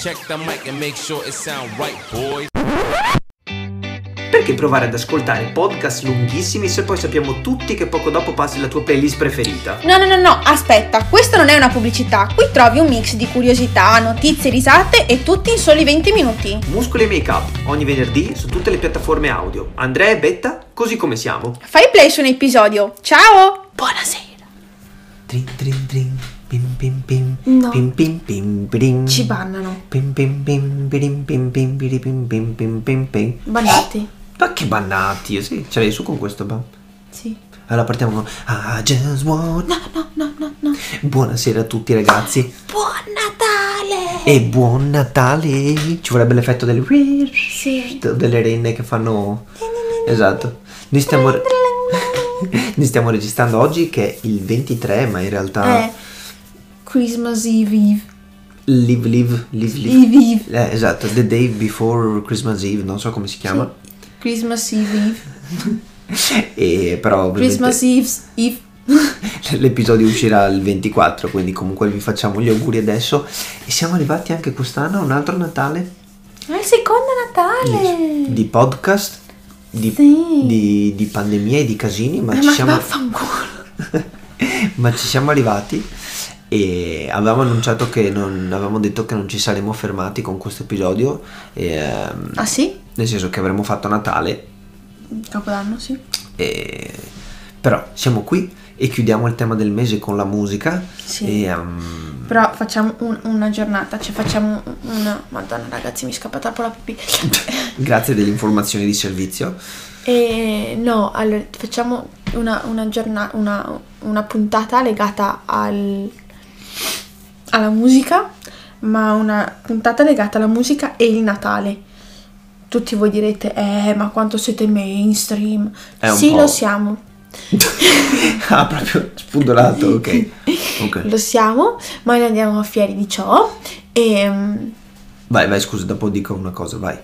Check the mic and make sure it sound right, boys. Perché provare ad ascoltare podcast lunghissimi se poi sappiamo tutti che poco dopo passi la tua playlist preferita? No, no, no, no, aspetta, questa non è una pubblicità. Qui trovi un mix di curiosità, notizie, risate e tutti in soli 20 minuti. Muscoli e Make Up, ogni venerdì su tutte le piattaforme audio. Andrea e Betta, così come siamo. Fai play su un episodio. Ciao! Buonasera. Trin trin trin. Pim pim pim. No. Pim pim pim pim. Ci bannano. Pim pim pim pim pim pim pim pim pim pim pim. Bannati. Ma che bannati, sì, ce l'hai su con questo, bam. Sì. Allora partiamo con I just want... No, no, no, no, no. Buonasera a tutti ragazzi Buon Natale! e buon Natale. Ci vorrebbe l'effetto delle... Sì. delle renne che fanno... Esatto. Noi stiamo... Noi stiamo registrando oggi che è il 23, ma in realtà... Eh. Christmas Eve Eve. Live, live, live, live. Eve Eve. Eh, esatto, the day before Christmas Eve, non so come si chiama. Christmas Eve Eve. E però Christmas Eve's Eve. l'episodio uscirà il 24, quindi comunque vi facciamo gli auguri adesso. E siamo arrivati anche quest'anno a un altro Natale È il secondo Natale. di podcast, di, Sì. di, di pandemia e di casini, ma Eh, ci ma siamo... ma ci siamo arrivati e avevamo annunciato che non avevamo detto che non ci saremmo fermati con questo episodio ehm, Ah sì? nel senso che avremmo fatto Natale Capodanno, sì. e- però siamo qui e chiudiamo il tema del mese con la musica Sì. e ehm, Però facciamo un- una giornata, cioè facciamo una... Madonna ragazzi, mi è scappata un po' la pipì. grazie delle informazioni di servizio E no, allora facciamo una, una giornata, una, una puntata legata al, alla musica, ma una puntata legata alla musica e il Natale. Tutti voi direte, eh, ma quanto siete mainstream? Sì, po'. lo siamo. ah proprio spudolato ok Lo siamo, ma ne andiamo fieri di ciò. E mm, vai vai scusa dopo dico una cosa vai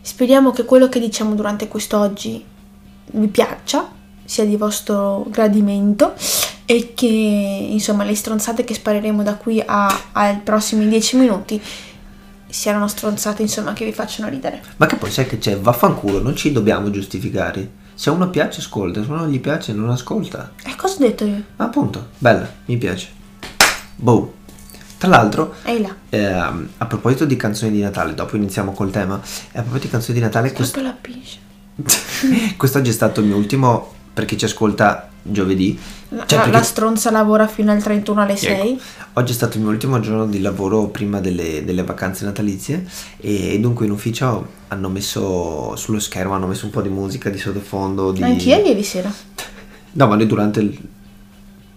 Speriamo che quello che diciamo durante quest'oggi vi piaccia, sia di vostro gradimento e che insomma le stronzate che spareremo da qui a- ai prossimi 10 minuti siano stronzate insomma che vi facciano ridere. ma che poi sai che c'è vaffanculo non ci dobbiamo giustificare se a uno piace ascolta se a uno non gli piace non ascolta E cosa ho detto io? Appunto, bella, mi piace. Boh. Tra l'altro, ehm, a proposito di canzoni di Natale, dopo iniziamo col tema. A proposito di canzoni di Natale, quest- proprio la piscia. quest'oggi è stato il mio ultimo, per chi ci ascolta giovedì. La, Cioè, la- la stronza lavora fino al 31 alle 6. Ecco, oggi è stato il mio ultimo giorno di lavoro prima delle, delle vacanze natalizie e dunque in ufficio hanno messo sullo schermo, hanno messo un po' di musica di sottofondo. Di... Anch'io ieri sera. No, ma noi durante il-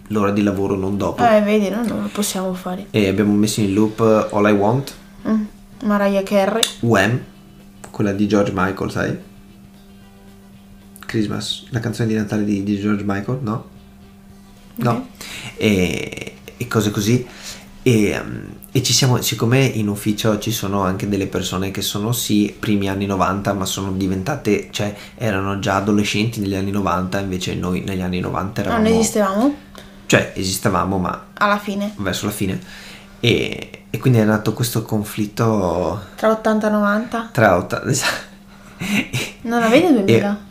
l'ora di lavoro, non dopo. Eh, vedi, no, non lo possiamo fare. E abbiamo messo in loop All I Want, Mm. Mariah Carey. Wham, quella di George Michael, sai? Christmas, la canzone di Natale di, di George Michael, no? No. E, e cose così. E, um, e ci siamo, siccome in ufficio ci sono anche delle persone che sono sì primi anni 90, ma sono diventate, cioè erano già adolescenti negli anni 90, invece noi negli anni 90 eravamo... Non esistevamo Cioè esistevamo, ma alla fine. verso la fine. E, e quindi è nato questo conflitto Tra 80 e 90. tra 80... Non avete 2000?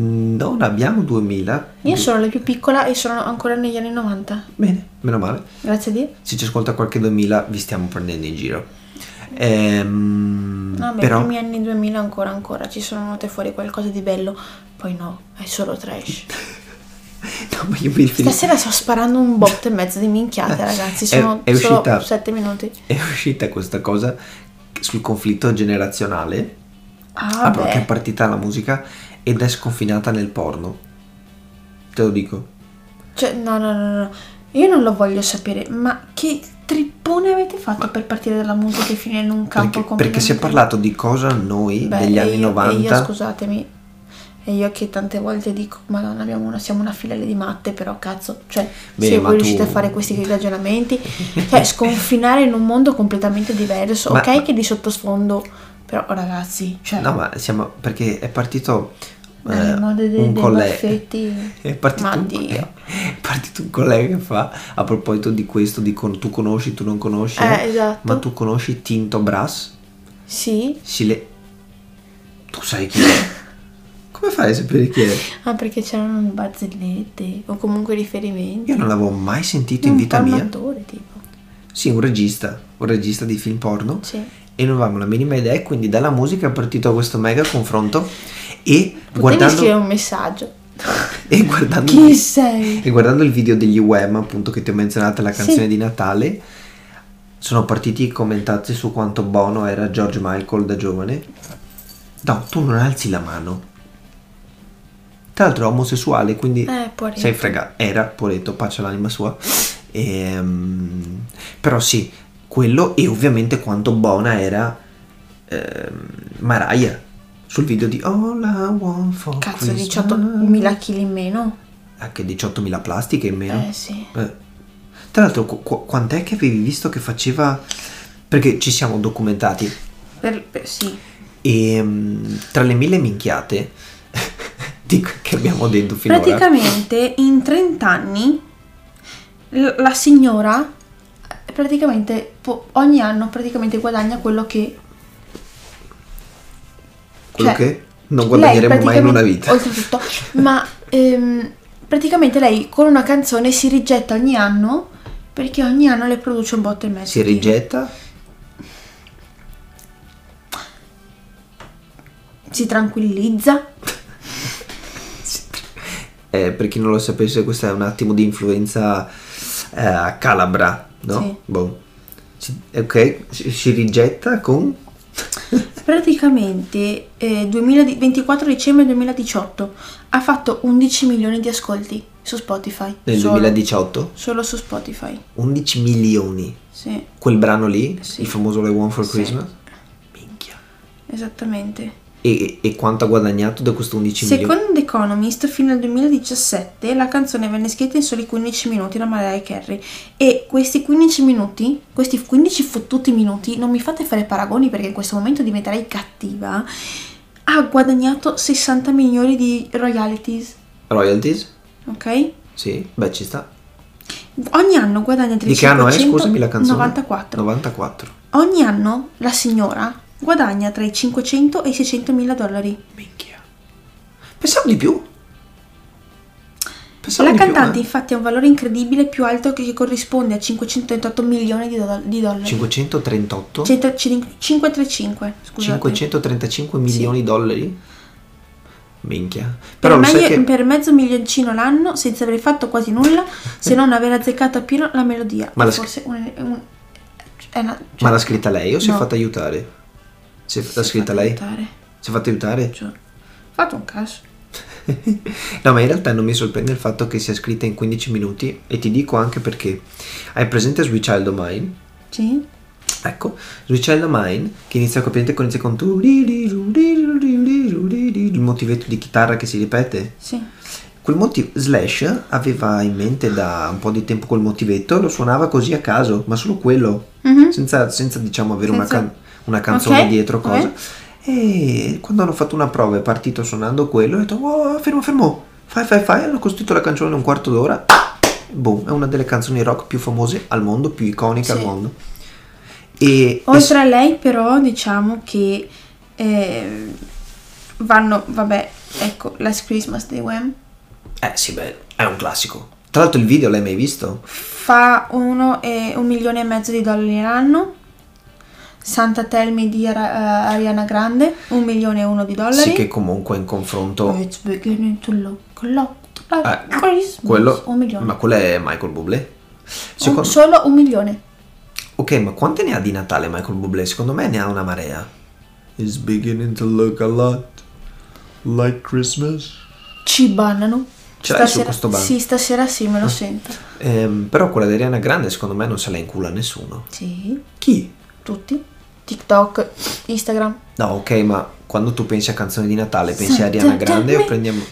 Non abbiamo 2000. Io sono la più piccola e sono ancora negli anni 90. Bene, meno male. Grazie a Dio. Se ci ascolta qualche 2000 vi stiamo prendendo in giro. Ehm, No, beh, però i primi anni 2000 ancora ancora ci sono venute fuori qualcosa di bello. Poi no, è solo trash. no, ma io mi riferisco Stasera sto sparando un botto e mezzo di minchiate, ragazzi. Sono È- è uscita- 7 minuti. è uscita questa cosa sul conflitto generazionale Ah, ah, che è partita la musica ed è sconfinata nel porno. Te lo dico. Cioè, no, no, no, no. Io non lo voglio sapere, ma che trippone avete fatto per partire dalla musica e finire in un campo Perché, perché si è parlato di cosa noi Beh, degli anni io- 90 E io, scusatemi, e io che tante volte dico, madonna, abbiamo una, siamo una filiale di matte, però cazzo, cioè, Beh, se ma voi riuscite a tu- fare questi ragionamenti, cioè, sconfinare in un mondo completamente diverso, Ma- ok che di sottosfondo, però ragazzi, cioè, No, ma siamo perché è partito Dalle mode de- un dei collega è partito, un, è partito un collega che fa a proposito di questo di con- tu conosci tu non conosci Eh, esatto. ma tu conosci Tinto Brass Sì. Sile... tu sai chi è come fai a sapere chi è Ah, perché c'erano barzellette o comunque riferimenti. io non l'avevo mai sentito in un vita po' un mia attore, tipo. sì un regista un regista di film porno Sì. E non avevamo la minima idea e quindi dalla musica è partito questo mega confronto e Potevi guardando scrivere un messaggio. e guardando Chi sei? E guardando il video degli UM, appunto, che ti ho menzionato, la canzone Sì. di Natale, sono partiti i commentati su quanto buono era George Michael da giovane. No, tu non alzi la mano. Tra l'altro è omosessuale, quindi Eh, sei fregato. Era, poretto, pace all'anima sua. Ehm, però sì, quello e ovviamente quanto buona era ehm, Mariah sul video di All I Want for Cazzo, Christmas. 18.000 kg in meno. Anche 18.000 plastiche in meno. Eh sì. Eh. Tra l'altro, qu- qu- quant'è che avevi visto che faceva... Perché ci siamo documentati Per- per- sì. e mm, tra le mille minchiate di- che abbiamo detto finora... Praticamente in 30 anni la signora eh, praticamente ogni anno praticamente guadagna quello che quello cioè, che non guadagneremo mai in una vita. Oltretutto, ma ehm, praticamente lei con una canzone si rigetta ogni anno perché ogni anno le produce un botto e mezzo. Si rigetta? Si tranquillizza. Eh, per chi non lo sapesse, questo è un attimo di influenza eh, calabra, no? Sì. Boh. Si- ok, si, si rigetta con... Praticamente eh, 2000 24 dicembre 2018 ha fatto 11 milioni di ascolti su Spotify. Nel solo, 2018 Solo su Spotify. 11 milioni. Sì, Quel brano lì, Sì. il famoso The One for Sì. Christmas. Minchia. esattamente. E, e quanto ha guadagnato da questo 11 milioni? Secondo The Economist, fino al 2017 la canzone venne scritta in soli 15 minuti da Mariah Carey. E questi 15 minuti, questi 15 fottuti minuti, non mi fate fare paragoni perché in questo momento diventerei cattiva, ha guadagnato 60 milioni di royalties, Royalties? ok? Sì, beh ci sta. Ogni anno guadagna tra i Di che anno è, 500 scusami, la canzone? 94. 94. Ogni anno la signora guadagna tra i 500 e i 600 mila dollari. Minchia. Pensavo di più. Pensavo La di più, cantante eh. infatti ha un valore incredibile più alto che corrisponde a 538 milioni di, do- di dollari. 538? Cento- cin- 535, scusate. 535 milioni di dollari? Minchia. Per, Però sai meglio- che... per mezzo milioncino l'anno senza aver fatto quasi nulla se non aver azzeccato appieno la melodia. Ma la forse un- un- una- cioè, Ma l'ha scritta lei o si è no. fatta aiutare? Si è, è scritta fatta lei? aiutare, Si è fatta aiutare? giuro. Fatto un caso. no, ma in realtà non mi sorprende il fatto che sia scritta in 15 minuti e ti dico anche perché. Hai presente Sweet Child O' Mine? Sì? Ecco, Sweet Child O' Mine che inizia con inizia con tu il motivetto di chitarra che si ripete. Sì. Quel motivo Slash aveva in mente da un po' di tempo quel motivetto lo suonava così a caso, ma solo quello, Mhm. senza, senza, diciamo avere una, Senza- can- una canzone Ok, dietro cosa. E quando hanno fatto una prova è partito suonando quello, ho detto "Oh, fermo fermo, fai fai fai, hanno costruito la canzone in un quarto d'ora. Boom, è una delle canzoni rock più famose al mondo, più iconiche Sì. al mondo. E, Oltre a lei, però, diciamo che eh, vanno, vabbè, ecco, Last Christmas dei Wham eh sì, beh, è un classico. Tra l'altro il video l'hai mai visto? fa uno e un milione e mezzo di dollari l'anno. Santa Tell Me di Ara- eh, Ariana Grande, un milione e uno di dollari. Sì che comunque in confronto It's beginning to look a lot like Eh, Christmas. quello, un milione. ma quello è Michael Bublé. Un- Secondo, solo un milione. ok, ma quante ne ha di Natale Michael Bublé? Secondo me ne ha una marea. It's beginning to look a lot like Christmas. Ci bannano. Ce l'hai su questo ban? Sì, stasera sì, me lo sento. Ehm, però quella di Ariana Grande secondo me non se la incula nessuno. Sì, Chi? Tutti. TikTok, Instagram. No, ok, ma quando tu pensi a canzoni di Natale, pensi a Santa Ariana Grande o prendiamo...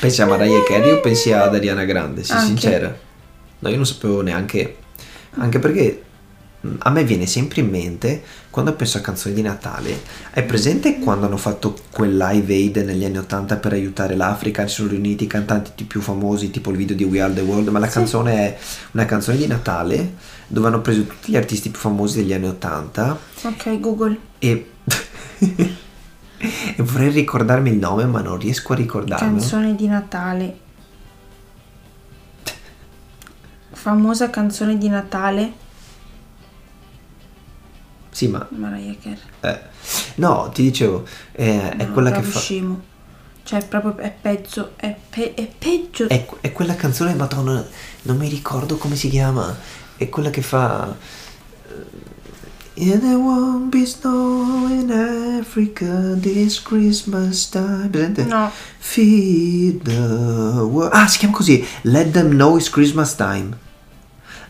Pensi a Mariah Carey o pensi ad Ariana Grande? Sii Anche. sincera. No, io non sapevo neanche... Anche perché a me viene sempre in mente quando penso a canzoni di Natale. Hai presente quando hanno fatto quel live aid negli anni 80 per aiutare l'Africa? Si sono riuniti i cantanti più famosi, tipo il video di We Are the World, ma la Sì. canzone è una canzone di Natale dove hanno preso tutti gli artisti più famosi degli anni 80 Ok, Google. e. e vorrei ricordarmi il nome, ma non riesco a ricordarmelo. Canzone di Natale. Famosa canzone di Natale. Sì, ma. Mariah Carey. eh, no, ti dicevo, eh, è No, quella che fa. scemo. Cioè, proprio è peggio. È, pe- è peggio. È, è quella canzone, madonna, non mi ricordo come si chiama. È quella che fa. eh, And there won't be snow in Africa this Christmas time. Presente? No. Feed the world. Ah, si chiama così. Let them know it's Christmas time.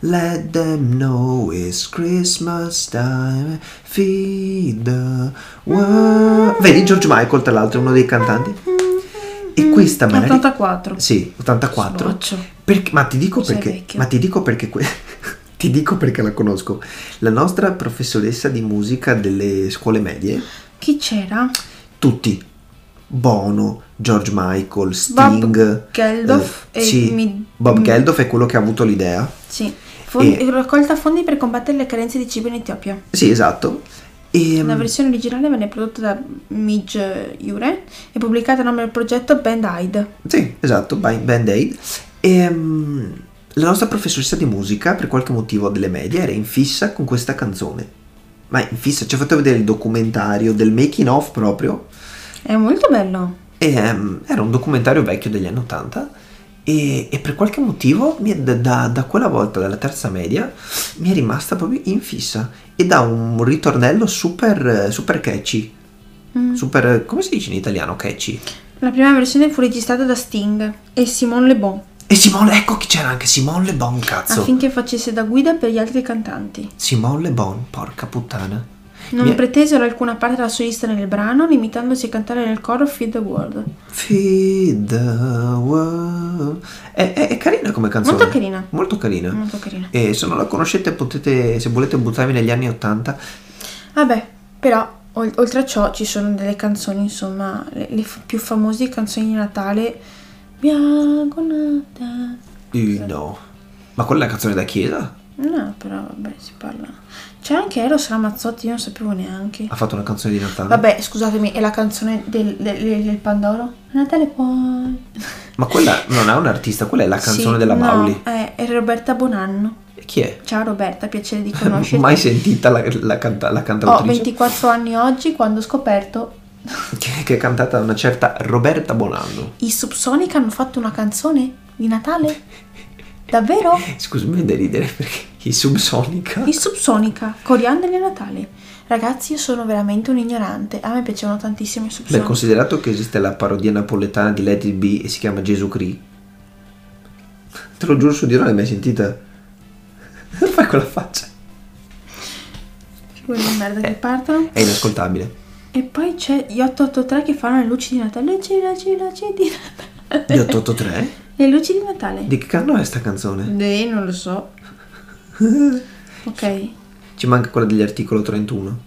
Let them know it's Christmas time. Feed the world. Vedi George Michael, tra l'altro, è uno dei cantanti. E questa me la ri- 84. Sì, 84. Sloccio. Perché- ma ti dico Sei perché. vecchio. Ma ti dico perché. que- ti dico perché la conosco. La nostra professoressa di musica delle scuole medie, Chi c'era? tutti. Bono, George Michael, Sting. Bob Geldof eh, e sì, mi- Bob Geldof è quello che ha avuto l'idea. Sì. Fondi- E- Raccolta fondi per combattere le carenze di cibo in Etiopia. Sì, esatto. E, La versione originale venne prodotta da Midge Ure e pubblicata a nome del progetto Band Aid. Sì, esatto, Ba- Band Aid. E mm, la nostra professoressa di musica, per qualche motivo delle medie, era in fissa con questa canzone. Ma in fissa, ci ha fatto vedere il documentario del making of proprio. È molto bello. E, ehm, era un documentario vecchio degli anni 80. E, e per qualche motivo, mi da, da- da quella volta, dalla terza media, mi è rimasta proprio in fissa. E dà un ritornello super, super catchy. Mm. Super, come si dice in italiano catchy? La prima versione fu registrata da Sting e Simone Le Bon E Simone, ecco chi c'era anche Simone Le Bon, cazzo. affinché facesse da guida per gli altri cantanti. Simone Le Bon, porca puttana. Non Mi- pretesero alcuna parte della solista nel brano, limitandosi a cantare nel coro Feed the World. Feed the world. È, è- è carina come canzone. Molto carina. Molto carina. Molto carina. E se non la conoscete potete, se volete buttarvi negli anni 80, Vabbè, però ol- oltre a ciò ci sono delle canzoni, insomma, le, le f- più famose canzoni di Natale. Bianco Natale. eh, no. Ma quella è la canzone da chiesa? No, però vabbè, si parla. C'è anche Eros Ramazzotti, io non sapevo neanche. Ha fatto una canzone di Natale? Vabbè, scusatemi, è la canzone del, del, del Pandoro? Natale poi. Ma quella non è un artista, quella è la canzone Sì, della no, Mauli. È, è Roberta Bonanno. E chi è? Ciao Roberta, piacere di conoscerti. Mai sentita la, la, canta- la Ho cantautrice? 24 anni oggi quando ho scoperto Che, è cantata da una certa Roberta Bonanno. i Subsonica hanno fatto una canzone di Natale. Davvero? Scusa, mi viene da ridere perché i Subsonica. I Subsonica, coriandoli a Natale. Ragazzi, io sono veramente un ignorante. A me piacevano tantissimo i Beh, Subsonica. considerato che esiste la parodia napoletana di Let It Be e si chiama Gesù Cri. Te lo giuro su Dio, non l'hai mai sentita? Fai quella faccia. Figure di merda che partono. È inascoltabile. E poi c'è gli 883 che fanno le luci di Natale. Luci, luci, luci di Natale. Di 883? Le luci di Natale. Di che anno è sta canzone? Eh, non lo so. Ok. Ci manca quella degli articolo 31.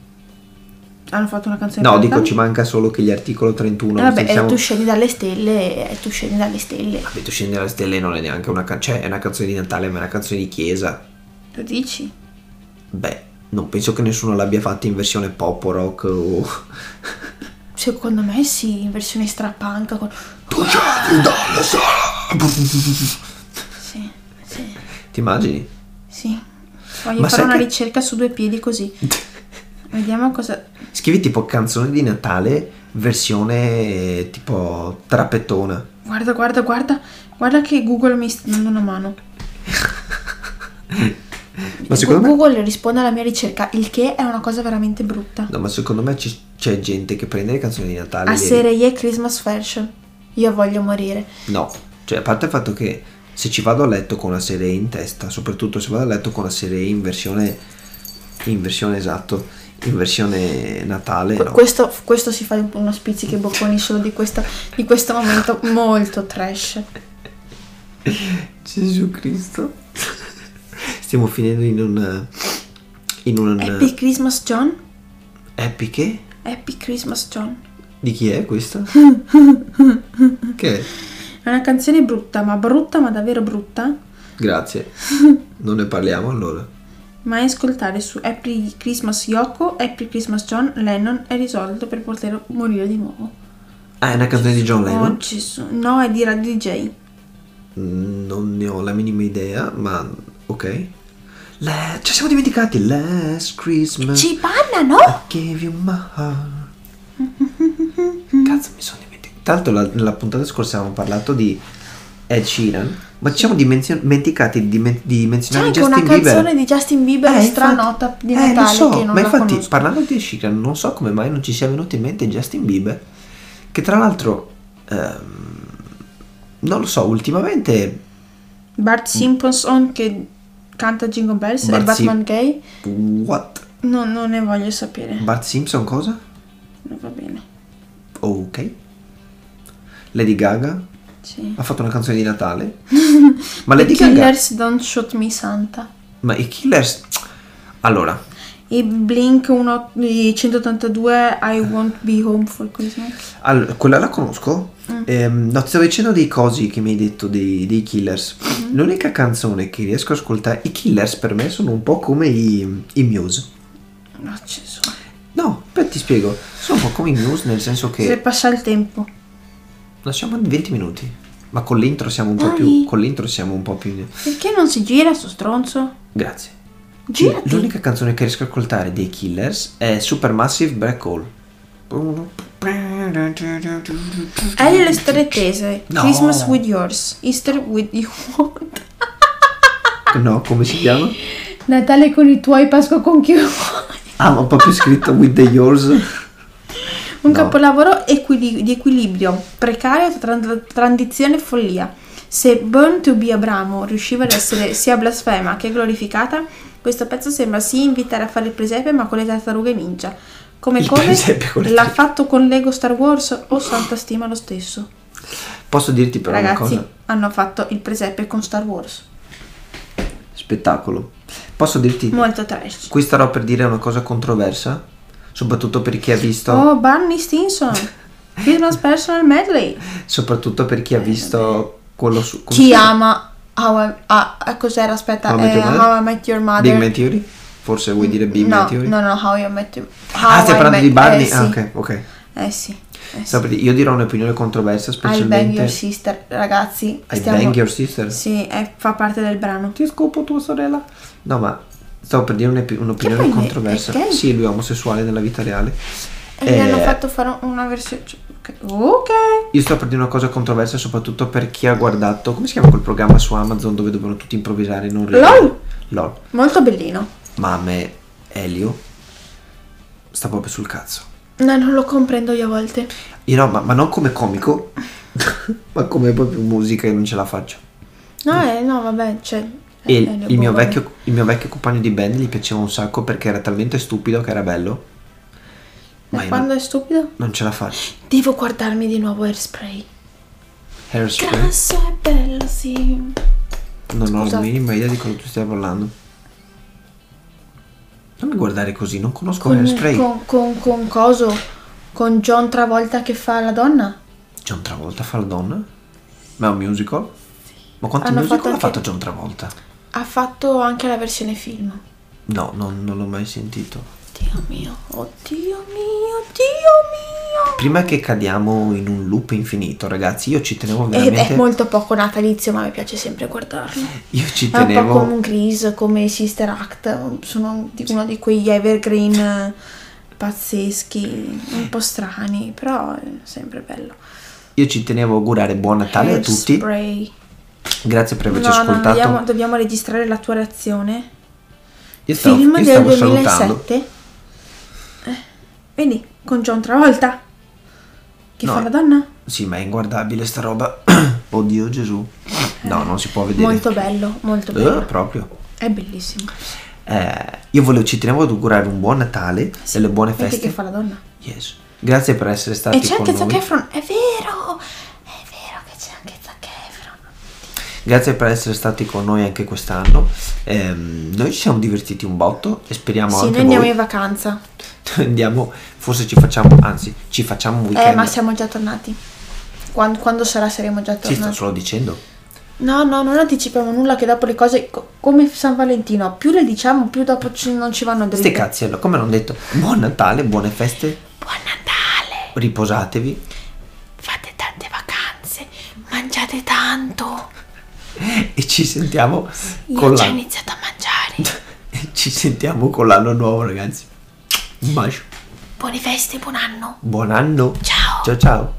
Hanno fatto una canzone No, per dico Natale? ci manca solo che gli articolo 31. Eh, vabbè, se siamo- eh, tu scendi dalle stelle, eh, tu scendi dalle stelle. Vabbè, tu scendi dalle stelle non è neanche una canzone. Cioè, è una canzone di Natale, ma è una canzone di chiesa. Lo dici? Beh, non penso che nessuno l'abbia fatta in versione pop o rock o. Secondo me sì, in versione strappanca. Con... Tu giochi dalla sala. Sì, sì, Ti immagini? sì. Voglio Ma fare una che- ricerca su due piedi così. Vediamo cosa... Scrivi tipo canzone di Natale, versione tipo trappettona. Guarda, guarda, guarda. Guarda che Google mi sta dando una mano. Ma secondo me. Google risponde alla mia ricerca, il che è una cosa veramente brutta. No, ma secondo me ci- c'è gente che prende le canzoni di Natale. A le- serie Christmas version. Io voglio morire. No, cioè a parte il fatto che se ci vado a letto con una serie in testa, soprattutto se vado a letto con una serie in versione. In versione esatto, in versione Natale. No. Questo, questo si fa uno spizzichi bocconi solo di, questa, di questo momento molto trash. Gesù Cristo. Stiamo finendo in un. in un Happy Christmas John? Happy che? Happy Christmas John. Di chi è questa? che? È una canzone brutta, ma brutta, ma davvero brutta. Grazie. Non ne parliamo allora. Ma ascoltare su Happy Christmas Yoko, Happy Christmas John Lennon è risolto per poter morire di nuovo. Ah, è una canzone di John Lennon? Oh, Gesù. No, è di Radio DJ. Mm, Non ne ho la minima idea, ma ok. Le- ci siamo dimenticati. Last Christmas. Ci bannano? I gave you my heart. Cazzo, mi sono dimenticato. L'altro, la- nella puntata scorsa avevamo parlato di Ed Sheeran, ma ci siamo dimenzio- dimenticati di, men- di C'è menzionare anche Justin una Bieber. canzone di Justin Bieber Eh, stranota infatti- di eh, Natale so, che non ma infatti, conosco. parlando di Ed Sheeran, non so come mai non ci sia venuto in mente Justin Bieber, che tra l'altro, ehm, non lo so, ultimamente Bart Simpson che canta Jingle Bells Bart e Batman Sim- Gay. What? No, non ne voglio sapere. Bart Simpson cosa? Non va bene. Ok. Lady Gaga Sì. ha fatto una canzone di Natale. ma Lady Gaga... Killers Don't Shoot Me Santa. Ma i Killers... Allora, E Blink 1, i 182 I Won't Be Home for Christmas. all- quella la conosco. Mm. Ehm, no, ti stavo dicendo dei cosi che mi hai detto dei, dei Killers. Mm-hmm. L'unica canzone che riesco a ascoltare... I Killers per me sono un po' come i, i Muse. No, Gesù. No, poi ti spiego. Sono un po' come i Muse nel senso Se che... passa il tempo. In 20 minuti. Ma con l'intro siamo un po' Dai. più... Con l'intro siamo un po' più... Perché non si gira sto stronzo? Grazie. Girati. L'unica canzone che riesco a ascoltare dei Killers è Supermassive Black Hole. Hai le storie tese. No. Christmas with yours. Easter with you. No, come si chiama? Natale con i tuoi, Pasqua con chi vuoi. Ah, ma proprio scritto with the yours. Un No. capolavoro equili- di equilibrio, precario tra tra tradizione e follia. Se Burn to be Abramo riusciva ad essere sia blasfema che glorificata, questo pezzo sembra sì invitare a fare il presepe ma con le tartarughe ninja. Come Il come l'ha tartarughe. fatto con Lego Star Wars o Santa Stima lo stesso. Posso dirti però una Ragazzi, cosa? hanno fatto il presepe con Star Wars. Spettacolo. Posso dirti? Molto trash. Qui starò per dire una cosa controversa, soprattutto per chi ha visto, Oh, Barney Stinson. Christmas Personal Medley. soprattutto per chi ha visto quello su Chi ama How I, ah, ah, cos'era? Aspetta, How I Met eh, Your Mother? How I Met Your Mother. Big Man Theory? Forse vuoi dire Big no, Man Theory? No, no, How I Met Your ah, How stai parlando di Barney? Eh sì, Ah, ok, ok. eh sì. Eh sì. Dire, io dirò un'opinione controversa, I Bang specialmente Your Sister, ragazzi. I stiamo- Bang Your Sister. Sì, è- fa parte del brano. Ti scopo tua sorella? No, ma stavo per dire un'opinione poi ne- controversa. gay? Sì, lui è omosessuale nella vita reale. E gli hanno Eh, fatto fare una versione... cioè, ok. Io sto per dire una cosa controversa, soprattutto per chi ha guardato. Come si chiama quel programma su Amazon dove dovevano tutti improvvisare non ridere? LOL. LOL. Molto bellino. Ma a me, Elio, sta proprio sul cazzo. No, non lo comprendo io a volte. Io no, ma, ma non come comico, ma come proprio musica e non ce la faccio. No, eh, no, vabbè, cioè... E il, eh, il mio vecchio, il mio vecchio compagno di band gli piaceva un sacco perché era talmente stupido che era bello. Ma quando non, è stupido? non ce la faccio. Devo guardarmi di nuovo Airspray. Hairspray. Grasso è bello, sì. Non ho la Scusa. minima idea di cosa tu stia parlando. Non mi guardare così, non conosco Con, Hairspray. con, con, con coso? Con John Travolta che fa la donna? John Travolta fa la donna? Ma è un musical? Ma quanti Hanno musical fatto ha anche- fatto John Travolta? Ha fatto anche la versione film. No, non, non l'ho mai sentito. Dio mio, oddio mio, Dio mio. Prima che cadiamo in un loop infinito, ragazzi, io ci tenevo Ed veramente. è molto poco natalizio, ma mi piace sempre guardarlo. Io ci È un po' tenevo. come un Grease, come Sister Act. Sono uno di quegli evergreen eh, pazzeschi, un po' strani, però è sempre bello. Io ci tenevo a augurare buon Natale a tutti. Grazie per averci No, no, ascoltato. dobbiamo, dobbiamo registrare la tua reazione. Io stavo, Film io del stavo salutando. 2007. Eh, vedi, con John Travolta. Che No. fa la donna? Sì, ma è inguardabile sta roba. Oddio Gesù. No, non si può vedere. Molto bello, molto Eh, bello. proprio. È bellissimo. Eh, io volevo, ci tenevo ad augurare un buon Natale, delle buone Vedi feste. che fa la donna. Yes. Grazie per essere stati E c'è con anche Zac noi. Efron, è vero! È vero che c'è anche Zac Efron. Grazie per essere stati con noi anche quest'anno. Ehm, noi ci siamo divertiti un botto e speriamo Sì, anche noi andiamo voi. in vacanza. andiamo, forse ci facciamo, anzi, ci facciamo un weekend. Eh, ma siamo già tornati. Quando, quando sarà saremo già Ci sto tornati. solo dicendo. No, no, non anticipiamo nulla che dopo le cose, co- come San Valentino, più le diciamo, più dopo ci- non ci vanno Ste dritte. cazzi, allora, come non detto, buon Natale, buone feste, Buon Natale, riposatevi fate tante vacanze, mangiate tanto. e ci sentiamo Io con l'anno. iniziato a mangiare. Ci sentiamo con l'anno nuovo, ragazzi. Un bacio. Buone feste, buon anno. Buon anno. Ciao. Ciao ciao.